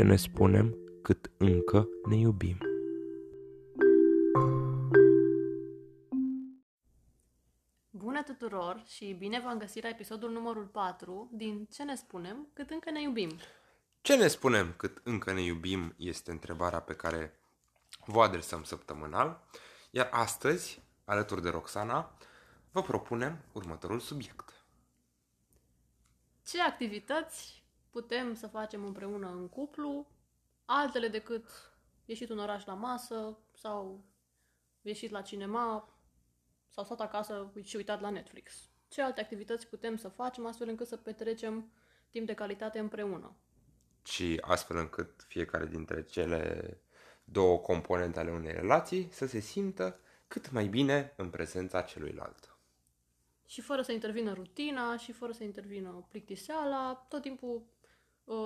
ce ne spunem cât încă ne iubim. Bună tuturor și bine v-am găsit la episodul numărul 4 din Ce ne spunem cât încă ne iubim. Ce ne spunem cât încă ne iubim este întrebarea pe care vă adresăm săptămânal, iar astăzi, alături de Roxana, vă propunem următorul subiect. Ce activități putem să facem împreună în cuplu, altele decât ieșit un oraș la masă sau ieșit la cinema sau stat acasă și uitat la Netflix. Ce alte activități putem să facem astfel încât să petrecem timp de calitate împreună? Și astfel încât fiecare dintre cele două componente ale unei relații să se simtă cât mai bine în prezența celuilalt. Și fără să intervină rutina și fără să intervină plictiseala, tot timpul uh,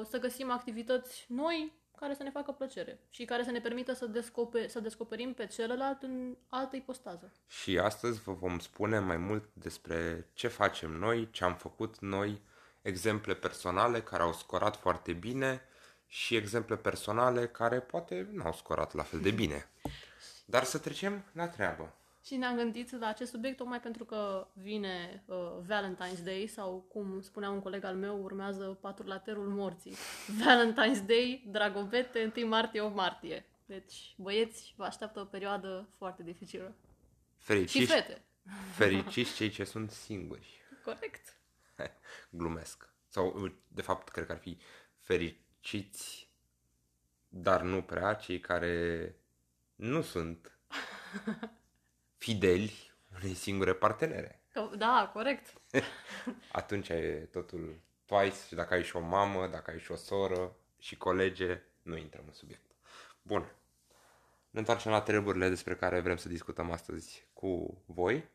să găsim activități noi care să ne facă plăcere și care să ne permită să, descoper, să descoperim pe celălalt în altă ipostază. Și astăzi vă vom spune mai mult despre ce facem noi, ce am făcut noi, exemple personale care au scorat foarte bine și exemple personale care poate nu au scorat la fel de bine. Dar să trecem la treabă. Și ne-am gândit la acest subiect tocmai pentru că vine uh, Valentine's Day sau, cum spunea un coleg al meu, urmează patrulaterul morții. Valentine's Day, dragobete, 1 martie, 8 martie. Deci, băieți, vă așteaptă o perioadă foarte dificilă. Fericiți, Și fete. fericiți cei ce sunt singuri. Corect. Glumesc. Sau, de fapt, cred că ar fi fericiți, dar nu prea, cei care nu sunt fideli unei singure partenere. Că- Da, corect. Atunci e totul twice și dacă ai și o mamă, dacă ai și o soră și colege, nu intrăm în subiect. Bun. Ne întoarcem la treburile despre care vrem să discutăm astăzi cu voi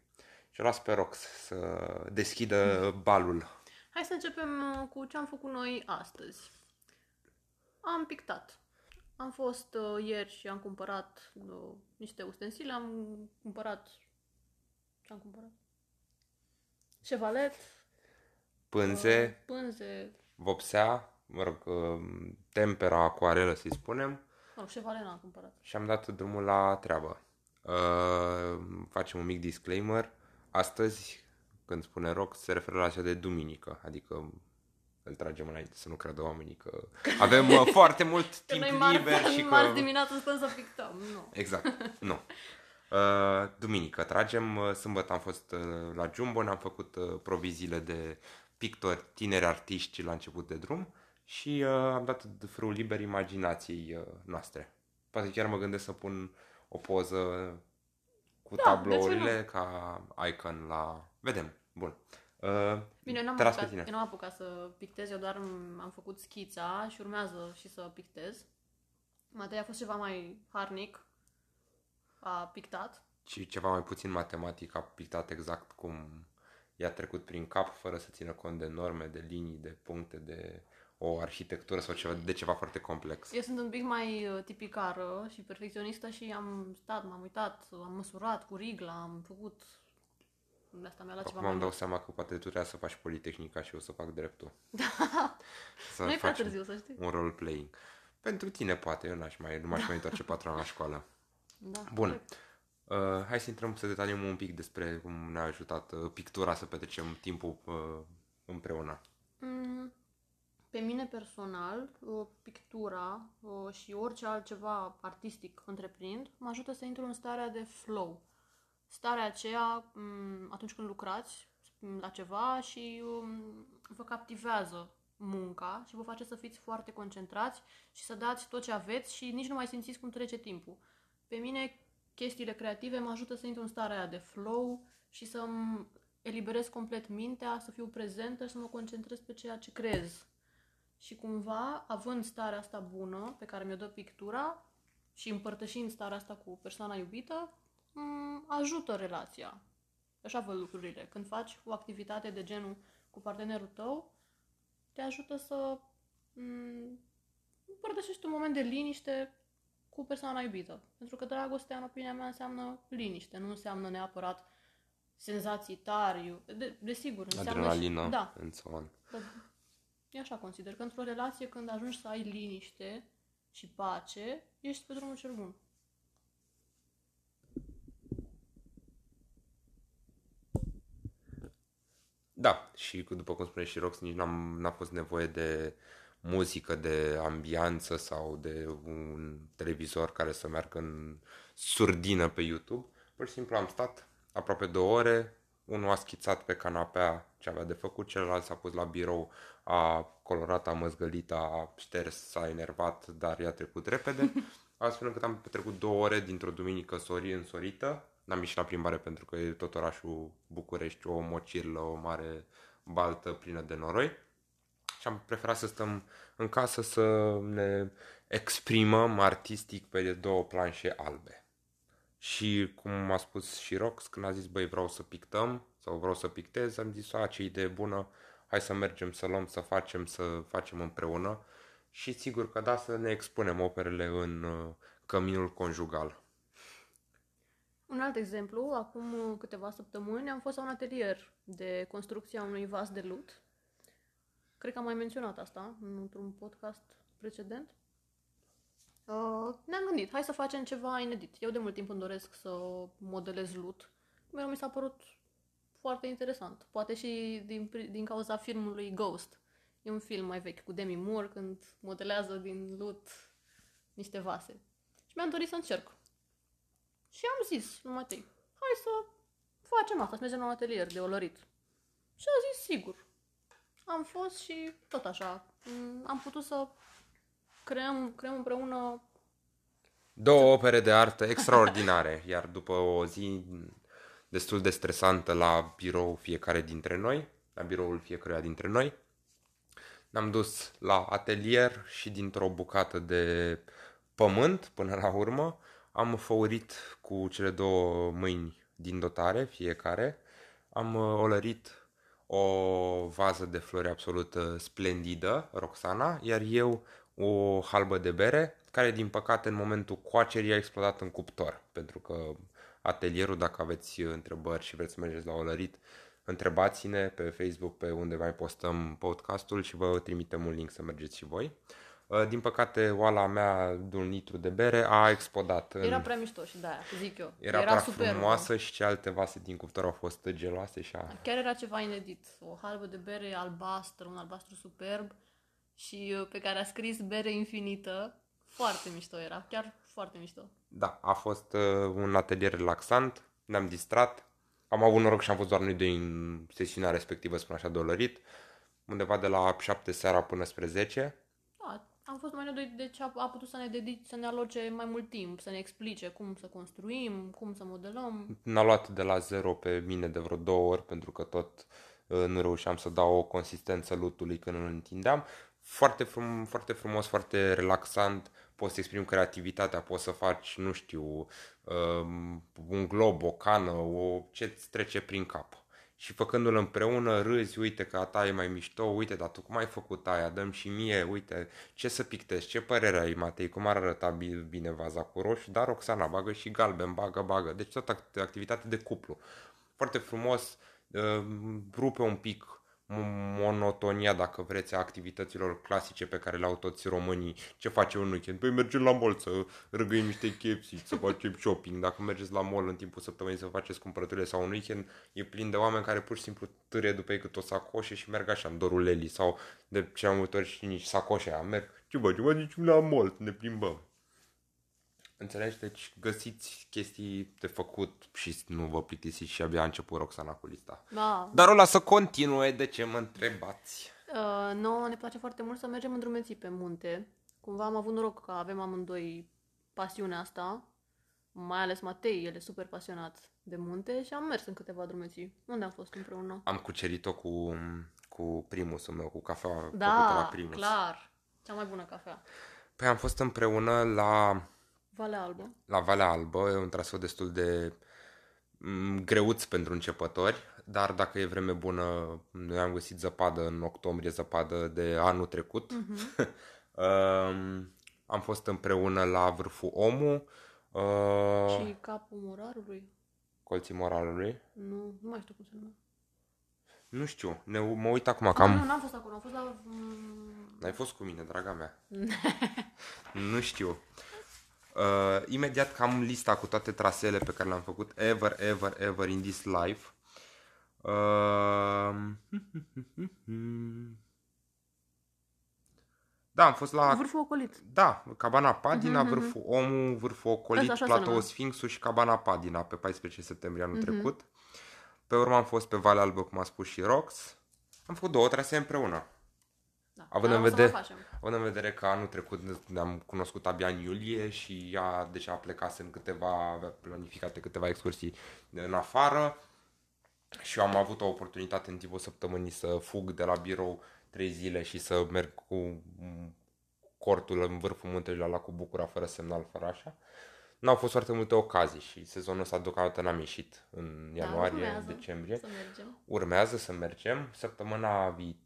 și o las pe Rox să deschidă balul. Hai să începem uh, cu ce am făcut noi astăzi. Am pictat. Am fost uh, ieri și am cumpărat uh, niște ustensile, am cumpărat... Ce am cumpărat? Șevalet, Pânze, uh, pânze, vopsea, mă rog, uh, tempera, acuarelă să-i spunem mă rog, șevalet n-am cumpărat. și am dat drumul la treabă. Uh, facem un mic disclaimer. Astăzi, când spune rock, se referă la cea de duminică, adică îl tragem înainte să nu creadă oamenii că avem uh, foarte mult Că timp noi marți, liber și că... marți dimineața stăm să pictăm. Nu. Exact, nu. Uh, duminică tragem, uh, sâmbătă am fost uh, la Jumbo, ne-am făcut uh, proviziile de pictori, tineri artiști la început de drum și uh, am dat frâul liber imaginației uh, noastre. Poate chiar mă gândesc să pun o poză cu Da, tablourile ca icon la... Vedem, bun. Uh, Bine, eu n-am, te las pe apucat, tine. eu n-am apucat să pictez, eu doar m- am făcut schița și urmează și să pictez. Matei a fost ceva mai harnic, a pictat. Și ceva mai puțin matematic, a pictat exact cum i-a trecut prin cap, fără să țină cont de norme, de linii, de puncte, de o arhitectură sau ceva, de ceva foarte complex. Eu sunt un pic mai uh, tipicară și perfecționistă și am stat, m-am uitat, am măsurat cu rigla, am făcut... De asta mi-a luat ceva Acum mai îmi dau mult. seama că poate tu trebuie să faci politehnica și eu să fac dreptul. să Nu e prea facem târziu, să știi. un role playing. Pentru tine poate, eu n-aș mai, nu m-aș mai întoarce patru ani la școală. Da, Bun. corect. Uh, hai să intrăm să detaliem un pic despre cum ne-a ajutat uh, pictura să petrecem timpul uh, împreună. Mm, Pe mine personal, uh, pictura uh, și orice altceva artistic întreprind mă ajută să intru în starea de flow. Starea aceea, mm, atunci când lucrați mm, la ceva și um, vă captivează munca și vă face să fiți foarte concentrați și să dați tot ce aveți și nici nu mai simțiți cum trece timpul. Pe mine, chestiile creative mă ajută să intru în starea aia de flow și să-mi eliberez complet mintea, să fiu prezentă și să mă concentrez pe ceea ce creez. Și cumva, având starea asta bună pe care mi-o dă pictura și împărtășind starea asta cu persoana iubită, m- ajută relația. Așa văd lucrurile. Când faci o activitate de genul cu partenerul tău, te ajută să m- împărtășești un moment de liniște cu persoana iubită. Pentru că dragostea, în opinia mea, înseamnă liniște, nu înseamnă neapărat senzații tari. De, desigur, înseamnă Adrenalină și... Da, and so on. dar E așa consider că într-o relație când ajungi să ai liniște și pace, ești pe drumul cel bun. Da, și cu- după cum spune și Rox, nici n-am, n-a fost nevoie de muzică, de ambianță sau de un televizor care să meargă în surdină pe YouTube. Pur și simplu am stat aproape două ore, unul a schițat pe canapea ce avea de făcut, celălalt s-a pus la birou, a colorat, a măzgălit, a șters, s-a enervat, dar i-a trecut repede. Astfel încât am petrecut două ore dintr-o duminică sori însorită. N-am ieșit la plimbare pentru că e tot orașul București, o mocirlă, o mare baltă plină de noroi. Și am preferat să stăm în casă să ne exprimăm artistic pe două planșe albe. Și cum a spus și Rox, când a zis, băi, vreau să pictăm sau vreau să pictez, am zis, a, ce idee bună, hai să mergem, să luăm, să facem, să facem împreună. Și sigur că da, să ne expunem operele în uh, căminul conjugal. Un alt exemplu, acum uh, câteva săptămâni am fost la un atelier de construcția unui vas de lut. Cred că am mai menționat asta într-un podcast precedent. Uh, ne-am gândit, hai să facem ceva inedit. Eu de mult timp îmi doresc să modelez lut. Mereu mi s-a părut foarte interesant. Poate și din, pri- din cauza filmului Ghost. E un film mai vechi cu Demi Moore când modelează din lut niște vase. Și mi-am dorit să încerc. Și am zis lui Matei, hai să facem asta, să mergem la un atelier de olărit. Și a zis, sigur. Am fost și tot așa. m, Am putut să creăm, creăm împreună Două opere de artă extraordinare, iar după o zi destul de stresantă la birou fiecare dintre noi, la biroul fiecăruia dintre noi, ne-am dus la atelier și dintr-o bucată de pământ, până la urmă, am făurit cu cele două mâini din dotare, fiecare, am uh, olărit o vază de flori absolut uh, splendidă, Roxana, iar eu o halbă de bere, care din păcate în momentul coacerii a explodat în cuptor, pentru că atelierul, dacă aveți uh, întrebări și vreți să mergeți la olărit, întrebați-ne pe Facebook, pe unde mai postăm podcastul și vă trimitem un link să mergeți și voi. Uh, Din păcate, oala mea de un litru de bere a explodat. În... Era prea mișto și de-aia, zic eu. Era, era prea superbă. frumoasă și celelalte vase din cuptor au fost geloase și a... Chiar era ceva inedit. O halbă de bere albastră, un albastru superb și uh, pe care a scris bere infinită. Foarte mișto era, chiar foarte mișto. Da, a fost uh, un atelier relaxant, ne-am distrat, am avut noroc și am fost doar noi doi în sesiunea respectivă, spun așa, dolorit, undeva de la 7 seara până spre 10. Da, am fost mai noi deci a, a putut să ne dedice, să ne aloce mai mult timp, să ne explice cum să construim, cum să modelăm. N-a luat de la zero pe mine de vreo două ori, pentru că tot uh, nu reușeam să dau o consistență lutului când îl întindeam. Foarte, frum, foarte frumos, foarte relaxant, poți să exprimi creativitatea, poți să faci, nu știu, um, un glob, o cană, o, ce-ți trece prin cap. Și făcându-l împreună, râzi, uite că a ta e mai mișto, uite, dar tu cum ai făcut aia, dăm și mie, uite, ce să pictezi, ce părere ai, Matei, cum ar arăta bi- bine vaza? Cu roșu, dar Roxana bagă și galben, bagă, bagă, deci tot act- activitate de cuplu. Foarte frumos, uh, rupe un pic monotonia, dacă vreți, a activităților clasice pe care le-au toți românii. Ce face un weekend? Păi mergem la mall să răgăim niște KFC, să facem shopping. Dacă mergeți la mall în timpul săptămânii să faceți cumpărăturile sau un weekend, e plin de oameni care pur și simplu târie după ei cât o sacoșe și merg așa în dorul Leli sau de cea mai multe ori și nici sacoșe aia. Merg, ce bă, ce mă zici la mall, ne plimbăm. Înțelegi? Deci găsiți chestii de făcut și nu vă plictisiți și abia a început Roxana cu lista. Da, Dar o las să continue, de ce mă întrebați? Uh, nouă ne place foarte mult să mergem în drumeții pe munte. Cumva am avut noroc că avem amândoi pasiunea asta, mai ales Matei, el e super pasionat de munte și am mers în câteva drumeții. Unde am fost împreună? Am cucerit-o cu, cu primusul meu, cu cafea făcută la Da, primus. clar. Cea mai bună cafea. Păi am fost împreună la, Valea Albă. la Valea Albă, e un traseu destul de m, greuț pentru începători, dar dacă e vreme bună, noi am găsit zăpadă în octombrie, zăpadă de anul trecut. Mhm. Um, am fost împreună la vârful Omu, uh, Și capul morarului? colții moralului. Nu, nu mai știu cum se numește. Nu știu, ne, mă uit acum, Cam... Nu, cam... n-am fost acolo, am fost la... mm, N-ai fost cu mine, draga mea. nu știu. Uh, imediat cam lista cu toate traseele pe care le-am făcut ever, ever, ever in this life. Uh, da, am fost la Vârful ocolit. Da, Cabana Padina, vârful Omul, vârful Ocolit, Asta așa se Platoul numea. Sfinxul și Cabana Padina pe 14 septembrie Mhm. anul trecut. Pe urmă am fost pe Valea Albă, cum a spus și Rox. Am făcut două trasee împreună. Da. Având Dar în o să mai vedere- facem. Având în vedere că anul trecut ne-am cunoscut abia în iulie și ea deja plecase în câteva, avea planificate câteva excursii în afară și eu am avut o oportunitate în timpul săptămânii să fug de la birou trei zile și să merg cu mm, cortul în vârful muntelui la lacul Bucura fără semnal, fără așa. N-au fost foarte multe ocazii și sezonul ăsta deocamdată n-am ieșit în ianuarie, Da, urmează decembrie. Să mergem. Urmează să mergem săptămâna viitoare,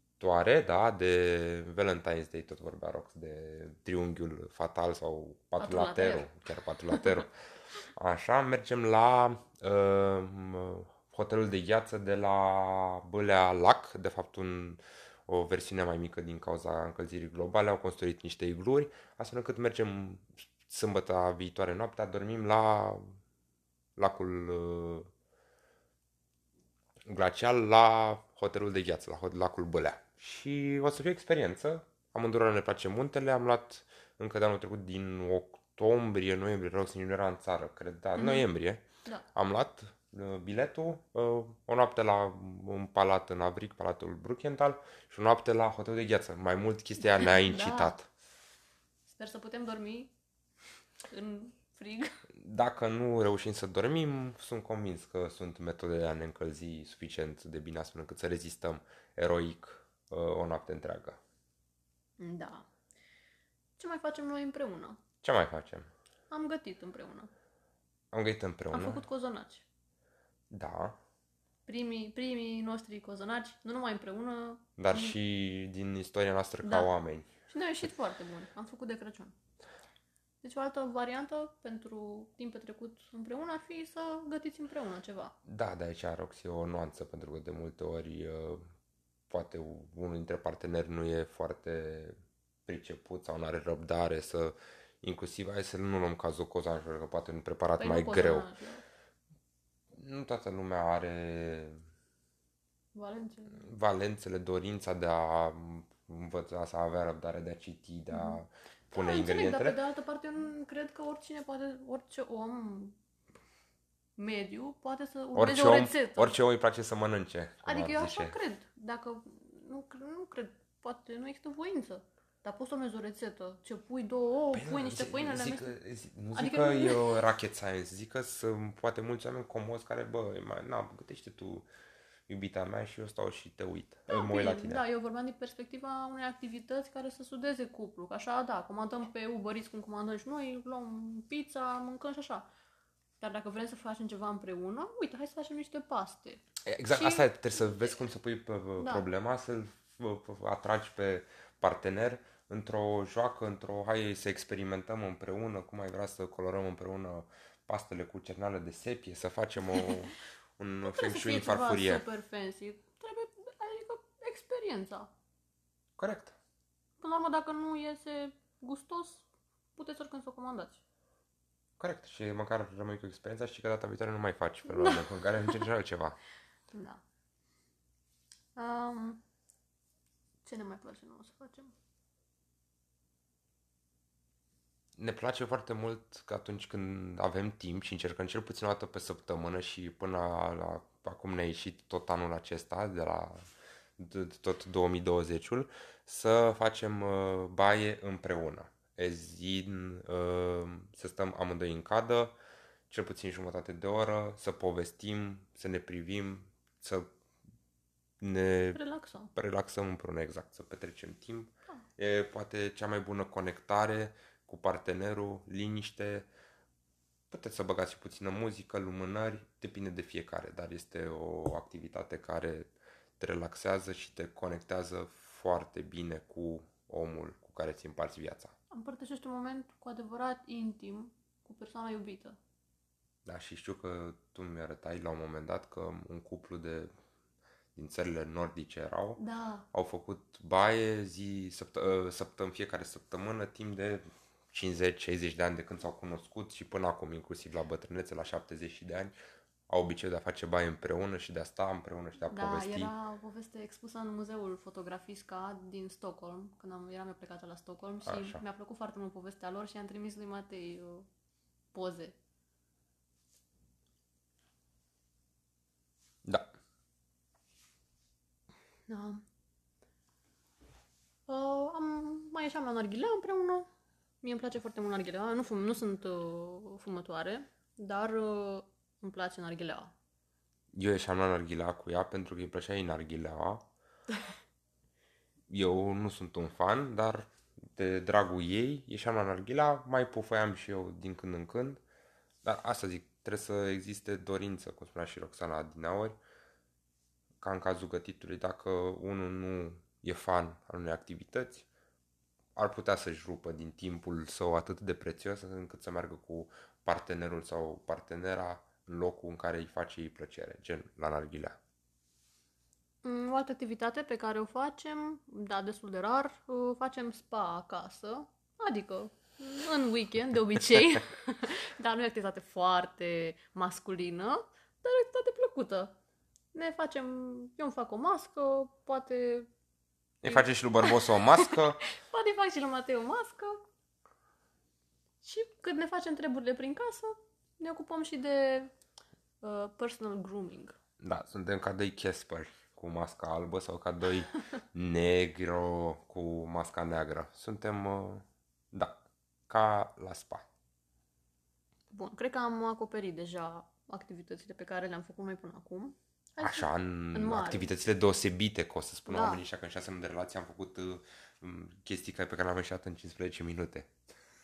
da, de Valentine's Day, tot vorbea Rox, de triunghiul fatal sau patrulateru, Patrulater. chiar patrulateru. Așa, mergem la uh, hotelul de gheață de la Bălea Lac, de fapt un, o versiune mai mică din cauza încălzirii globale, au construit niște igluri, astfel încât mergem sâmbătă viitoare noaptea, dormim la lacul uh, glacial la hotelul de gheață, la hot- lacul Bălea. Și o să fie o experiență. Amândurora ne place muntele. Am luat încă de anul trecut din octombrie, noiembrie, rog să nu era în țară, cred, da, noiembrie. Da. Am luat uh, biletul, uh, o noapte la un palat în Avric, Palatul Bruckenthal și o noapte la hotelul de gheață. Mai mult chestia ne-a incitat. Sper să putem dormi în frig. Dacă nu reușim să dormim, sunt convins că sunt metode de a ne încălzi suficient de bine astfel încât să rezistăm eroic uh, o noapte întreagă. Da. Ce mai facem noi împreună? Ce mai facem? Am gătit împreună. Am gătit împreună. Am făcut cozonaci. Da, Primii, primii noștri cozonaci, nu numai împreună, dar și din istoria noastră ca Da. oameni. și ne-au ieșit foarte buni. Am făcut de Crăciun. Deci o altă variantă pentru timp petrecut împreună ar fi să gătiți împreună ceva. Da, de aici Rox e o nuanță, pentru că de multe ori uh, poate unul dintre parteneri nu e foarte priceput sau nu are răbdare să inclusiv hai să nu luăm cazul cozan, pentru că poate un preparat Păi mai nu greu. cozonaci, Nu toată lumea are Valențe. valențele, dorința de a învăța, să avea răbdare de a citi, de a pune da, înțeleg, dar ingredientele. pe de altă parte eu nu cred că oricine poate, orice om mediu poate să urmeze Orice o om, rețetă. orice om îi place să mănânce. cum Adică ar eu zice. așa cred. Dacă nu, cre- nu cred, poate nu există voință. Dar poți să urmezi o rețetă. Ce pui două ouă, pui nu, niște zi- pâine, le zic, amesteci. că- zi- Nu zic Adică că nu- e o rocket science, zic că sunt poate mulți oameni comozi care, bă, mai, na, gătește tu iubita mea și eu stau și te uit. Da, mă uit Bine, la tine. da, eu vorbeam din perspectiva unei activități care să sudeze cuplu. Că așa, da, comandăm pe Uber Eats cum comandăm și noi, luăm pizza, mâncăm și așa. Dar dacă vrem să facem ceva împreună, uite, hai să facem niște paste. Exact, Și- asta e, trebuie să vezi cum să pui pe Da. problema, să-l f- f- atragi pe partener într-o joacă, într-o hai să experimentăm împreună, cum ai vrea să colorăm împreună pastele cu cernală de sepie, să facem o, un feng Trebuie să shui fie în ceva farfurie. super fancy. Trebuie, adică, experiența. Corect. Până la urmă, dacă nu iese gustos, puteți oricând să o comandați. Corect. Și măcar rămâi cu experiența și că data viitoare nu mai faci felul ăla de mâncare, încerci altceva. Da. Um, ce ne mai place nouă să facem? Ne place foarte mult că atunci când avem timp și încercăm cel puțin o dată pe săptămână și până la, la acum ne-a ieșit tot anul acesta, de la de, de tot 2020-ul, să facem uh, baie împreună. Ezin, uh, să stăm amândoi în cadă, cel puțin jumătate de oră, să povestim, să ne privim, să ne Relaxăm. relaxăm împreună, exact, să petrecem timp. E poate cea mai bună conectare cu partenerul, liniște. Puteți să băgați și puțină muzică, lumânări, depinde de fiecare, dar este o activitate care te relaxează și te conectează foarte bine cu omul cu care ți împarți viața. Împărtășești un moment cu adevărat intim cu persoana iubită. Da, și știu că tu mi arătai la un moment dat că un cuplu de din țările nordice erau, Da. au făcut baie zi, săptă, săptă, în fiecare săptămână timp de 50-60 de ani de când s-au cunoscut și până acum, inclusiv la bătrânețe, la 70 de ani, au obiceiul de a face baie împreună și de a sta împreună și de a Da, povesti. era o poveste expusă în muzeul Fotografisca din Stockholm, când am, eram eu plecată la Stockholm și Așa. mi-a plăcut foarte mult povestea lor și i-am trimis lui Matei uh, poze. Da. Da. Uh, am, mai ieșeam la narghilea împreună. Mie îmi place foarte mult narghilea. Nu, fum, nu sunt uh, fumătoare, dar uh, îmi place narghilea. Eu ieșeam la narghilea cu ea pentru că îi plăcea ei narghileaua. Eu nu sunt un fan, dar de dragul ei ieșeam la narghilea, mai pufăiam și eu din când în când. Dar asta zic, trebuie să existe dorință, cum spunea și Roxana Dinaori, ca în cazul gătitului, dacă unul nu e fan al unei activități, ar putea să-și rupă din timpul său atât de prețios încât să meargă cu partenerul sau partenera în locul în care îi face ei plăcere, gen la narghilea. Mm, O altă activitate pe care o facem, da, destul de rar, uh, facem spa acasă, adică în weekend, de obicei, dar nu e o activitate foarte masculină, dar e o activitate plăcută. Ne facem, eu îmi fac o mască, poate, Îi face și lui Bărbosu o mască, poate îi fac și lui Matei o mască și când ne facem treburile prin casă, ne ocupăm și de uh, personal grooming. da, suntem ca doi Casper cu masca albă sau ca doi negro cu masca neagră. Suntem, uh, da, ca la spa. Bun, cred că am acoperit deja activitățile pe care le-am făcut noi până acum. Hai să- Așa, în, în mare. activitățile deosebite, că o să spună Da. oamenii ăștia că în șase luni de relație am făcut uh, m, chestii care- pe care le-am ieșit în 15 minute.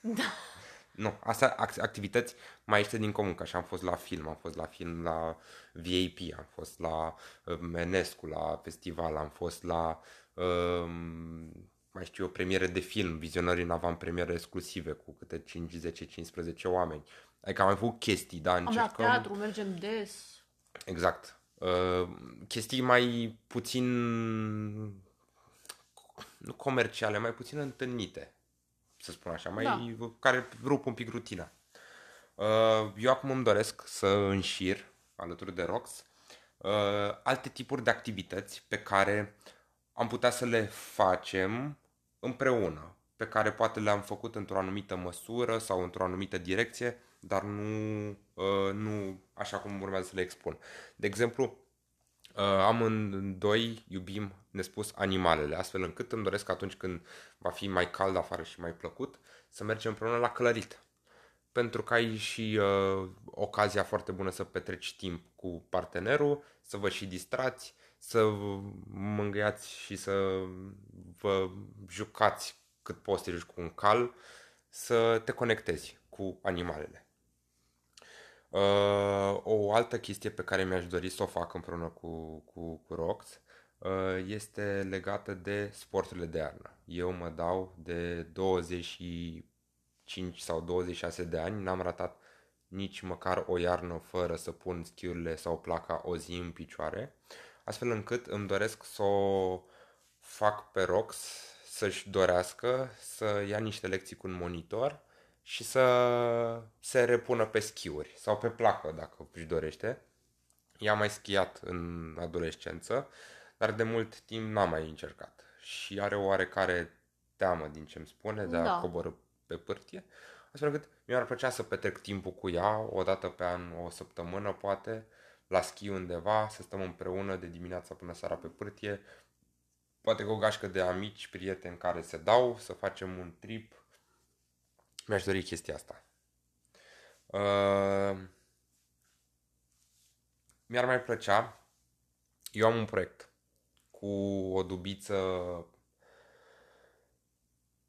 Da. Nu, asta ac- activități mai este din comun, că așa am fost la film, am fost la film la VAP, am fost la uh, Menescu, la festival, am fost la um, mai știu eu, premiere de film, vizionări în avant-premiere exclusive cu câte 5, 10, 15 oameni. Adică am mai făcut chestii, da, Am la încercăm... teatru, mergem des. Exact. Uh, chestii mai puțin nu comerciale, mai puțin întâlnite, să spun așa, mai Da. care rup un pic rutina. Uh, eu acum îmi doresc să înșir, alături de Rox, uh, alte tipuri de activități pe care am putea să le facem împreună, pe care poate le-am făcut într-o anumită măsură sau într-o anumită direcție, dar nu, uh, nu așa cum urmează să le expun. De exemplu, uh, amândoi iubim nespus animalele, astfel încât îmi doresc atunci când va fi mai cald afară și mai plăcut, să mergem împreună la călărit. Pentru că ai și uh, ocazia foarte bună să petreci timp cu partenerul, să vă și distrați, să mângâiați și să vă jucați cât poți să te joci cu un cal, să te conectezi cu animalele. Uh, o altă chestie pe care mi-aș dori să o fac împreună cu, cu, cu Rox uh, este legată de sporturile de iarnă. Eu mă dau de 25 sau 26 de ani, n-am ratat nici măcar o iarnă fără să pun schiurile sau placa o zi în picioare, astfel încât îmi doresc să o fac pe Rox să-și dorească să ia niște lecții cu un monitor și să se repună pe schiuri sau pe placă dacă își dorește. I-am mai schiat în adolescență, dar de mult timp n-am mai încercat și are o oarecare teamă din ce îmi spune de a Da. coborâ pe pârtie, astfel încât mi-ar plăcea să petrec timpul cu ea, o dată pe an, o săptămână poate, la schi undeva, să stăm împreună de dimineața până seara pe pârtie, poate cu o gașcă de amici, prieteni care se dau, să facem un trip. Mi-aș dori chestia asta. Uh, mi-ar mai plăcea, eu am un proiect cu o dubiță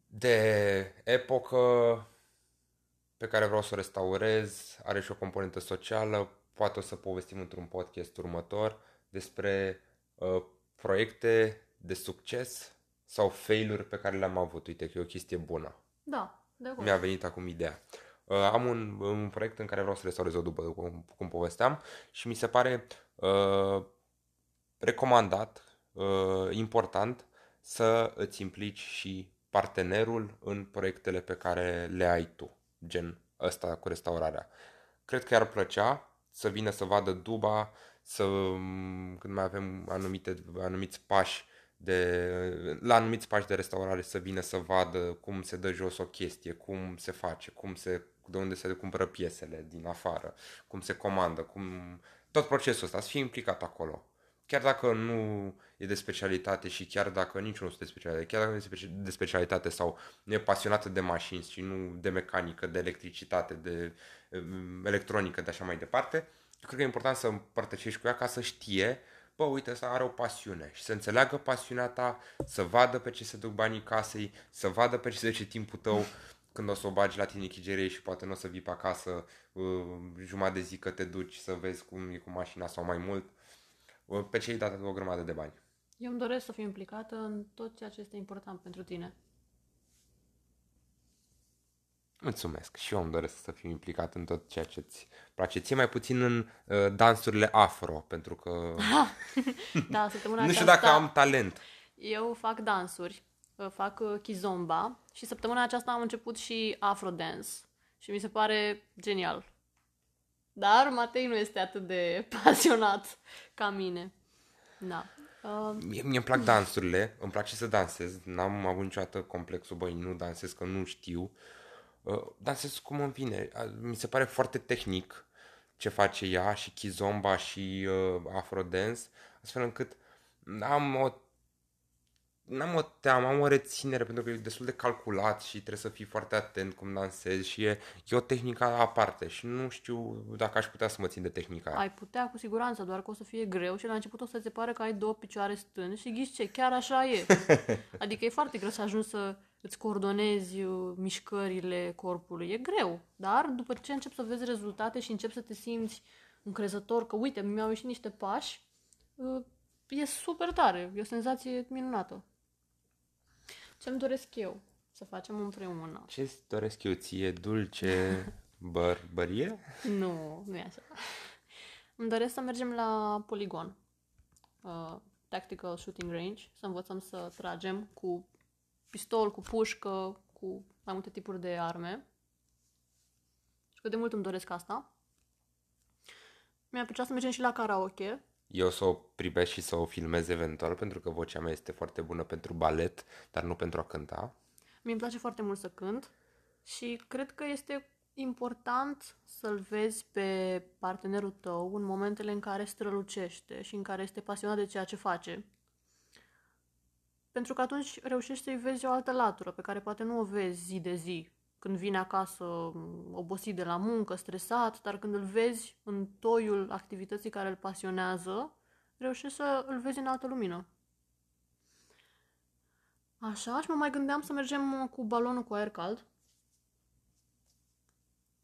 de epocă pe care vreau să o restaurez, are și o componentă socială, poate o să povestim într-un podcast următor despre uh, proiecte de succes sau failuri pe care le-am avut. Uite că e o chestie bună. Da, de acord. Mi-a venit acum ideea. Uh, am un, un proiect în care vreau să restaurez o după, cum, cum povesteam, și mi se pare uh, recomandat, uh, important, să îți implici și partenerul în proiectele pe care le ai tu, gen ăsta cu restaurarea. Cred că ar plăcea să vină să vadă duba, să, când mai avem anumite, anumiți pași de, la anumiți pași de restaurare să vină să vadă cum se dă jos o chestie, cum se face, cum se, de unde se cumpără piesele din afară, cum se comandă, cum, tot procesul ăsta, să fie implicat acolo. Chiar dacă nu e de specialitate și chiar dacă niciunul nu este de specialitate, chiar dacă nu este de specialitate sau nu e pasionată de mașini și nu de mecanică, de electricitate, de um, electronică, de așa mai departe, eu cred că e important să împărtășești cu ea ca să știe bă, uite, ăsta are o pasiune și să înțeleagă pasiunea ta, să vadă pe ce se duc banii casei, să vadă pe ce se duce timpul tău când o să o bagi la tine chigerie și poate nu o să vii pe acasă uh, jumătate de zi că te duci să vezi cum e cu mașina sau mai mult, uh, pe ce ai dat o grămadă de bani. Eu îmi doresc să fiu implicată în tot ceea ce este important pentru tine. Mulțumesc. Și eu îmi doresc să fiu implicat în tot ceea ce îți place. Ție mai puțin în uh, dansurile afro, pentru că... da, săptămâna Nu știu dacă am talent. Eu fac dansuri, uh, fac uh, kizomba și săptămâna aceasta am început și afro dance și mi se pare genial. Dar Matei nu este atât de pasionat ca mine. Da. Uh... Mie, mie îmi plac dansurile, îmi place să dansez, n-am avut niciodată complexul, băi, nu dansez că nu știu. Uh, Uh, dansez cum îmi vine. Mi se pare foarte tehnic ce face ea și Kizomba și uh, Afrodance, astfel încât am o n-am o teamă, am o reținere pentru că e destul de calculat și trebuie să fii foarte atent cum dansezi și e, e o tehnică aparte și nu știu dacă aș putea să mă țin de tehnica aia. Ai putea cu siguranță, doar că o să fie greu și la început o să ți pare că ai două picioare stângi și ghiși ce, chiar așa e. adică e foarte greu să ajungi să îți coordonezi uh, mișcările corpului. E greu, dar după ce începi să vezi rezultate și începi să te simți încrezător că, uite, mi-au ieșit niște pași, uh, e super tare, e o senzație minunată. Ce-mi doresc eu? Să facem împreună. Ce-ți doresc eu ție? Dulce bărbărie? nu, nu e așa. Îmi doresc să mergem la poligon. Uh, tactical shooting range, să învățăm să tragem cu pistol, cu pușcă, cu mai multe tipuri de arme. Și că de mult îmi doresc asta. Mi-a plăcea să mergem și la karaoke. Eu să o privesc și să o filmez eventual, pentru că vocea mea este foarte bună pentru balet, dar nu pentru a cânta. Mi-mi place foarte mult să cânt și cred că este important să-l vezi pe partenerul tău în momentele în care strălucește și în care este pasionat de ceea ce face. Pentru că atunci reușești să-i vezi o altă latură pe care poate nu o vezi zi de zi. Când vine acasă obosit de la muncă, stresat, dar când îl vezi în toiul activității care îl pasionează, reușești să îl vezi în altă lumină. Așa, și mă mai gândeam să mergem cu balonul cu aer cald.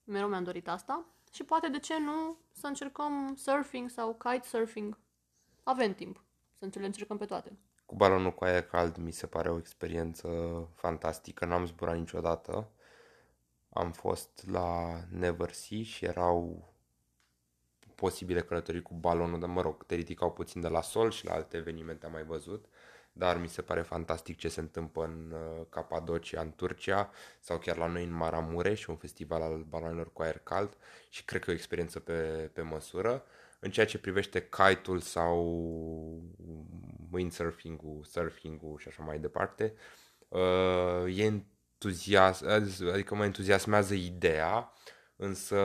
Mereu mi-am dorit asta. Și poate, de ce nu, să încercăm surfing sau kitesurfing. Avem timp să le încercăm pe toate. Cu balonul cu aer cald mi se pare o experiență fantastică. N-am zburat niciodată. Am fost la Neversea și erau posibile călătorii cu balonul, dar mă rog, te ridicau puțin de la sol și la alte evenimente am mai văzut, dar mi se pare fantastic ce se întâmplă în uh, Capadocia, în Turcia, sau chiar la noi în Maramureș, un festival al balonelor cu aer cald și cred că e o experiență pe, pe măsură. În ceea ce privește kite-ul sau windsurfing-ul, surfing-ul și așa mai departe, uh, e entuziasm, adică mă entuziasmează ideea, însă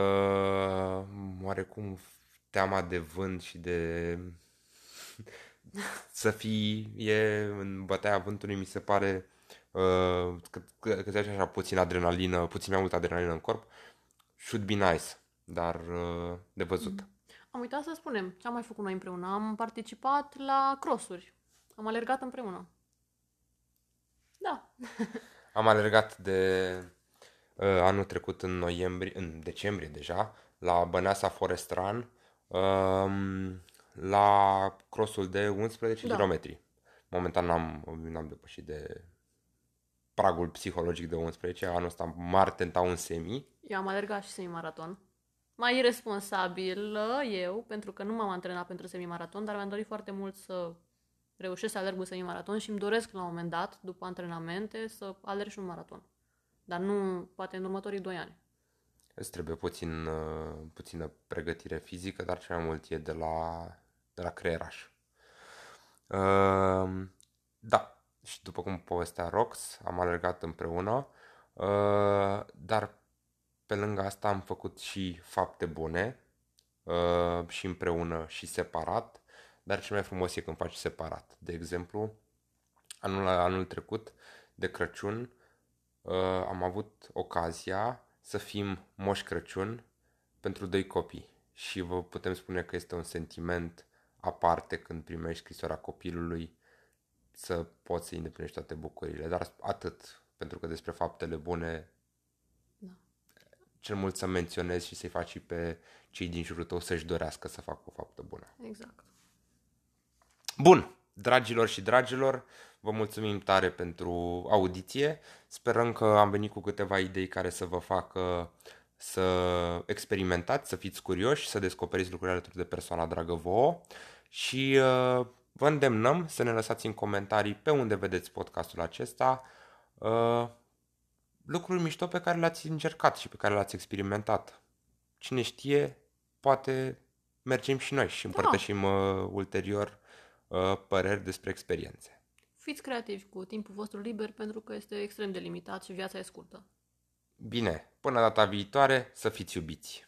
oarecum teama de vânt și de să fii e în bătaia vântului mi se pare uh, că, că, că așa puțin adrenalină, puțin mai mult adrenalină în corp, should be nice, dar uh, de văzut. Mm. Am uitat să spunem ce am mai făcut noi împreună. Am participat la crossuri. Am alergat împreună. Da. am alergat de uh, anul trecut în noiembrie, în decembrie deja, la Băneasa Forest Run, uh, la crossul de 11 da. km. Momentan n-am, n-am depășit de pragul psihologic de 11, anul ăsta m-ar tenta un semi. Eu am alergat și semi-maraton. mai responsabilă eu, pentru că nu m-am antrenat pentru semimaraton, dar mi-am dorit foarte mult să reușesc să alerg un semimaraton și îmi doresc la un moment dat, după antrenamente, să alerg și un maraton. Dar nu, poate în următorii doi ani. Îți trebuie puțin, uh, puțină pregătire fizică, dar cel mai mult e de la, de la creieraș. Uh, da, și după cum povestea Rox, am alergat împreună, uh, dar pe lângă asta am făcut și fapte bune, uh, și împreună și separat, dar cel mai frumos e când faci separat. De exemplu, anul, anul trecut, de Crăciun, uh, am avut ocazia să fim Moș Crăciun pentru doi copii. Și vă putem spune că este un sentiment aparte când primești scrisoarea copilului să poți să îndeplinești toate bucurile. Dar atât, pentru că despre faptele bune da. cel mult să menționezi și să-i faci și pe cei din jurul tău să-și dorească să facă o faptă bună. Exact. Bun, dragilor și dragilor, vă mulțumim tare pentru audiție. Sperăm că am venit cu câteva idei care să vă facă să experimentați, să fiți curioși, să descoperiți lucruri alături de persoana dragă vouă și uh, vă îndemnăm să ne lăsați în comentarii pe unde vedeți podcastul acesta uh, lucruri mișto pe care le-ați încercat și pe care le-ați experimentat. Cine știe, poate mergem și noi și da. împărtășim da. uh, ulterior uh, păreri despre experiențe. Fiți creativi cu timpul vostru liber pentru că este extrem de limitat și viața e scurtă. Bine, până data viitoare să fiți iubiți!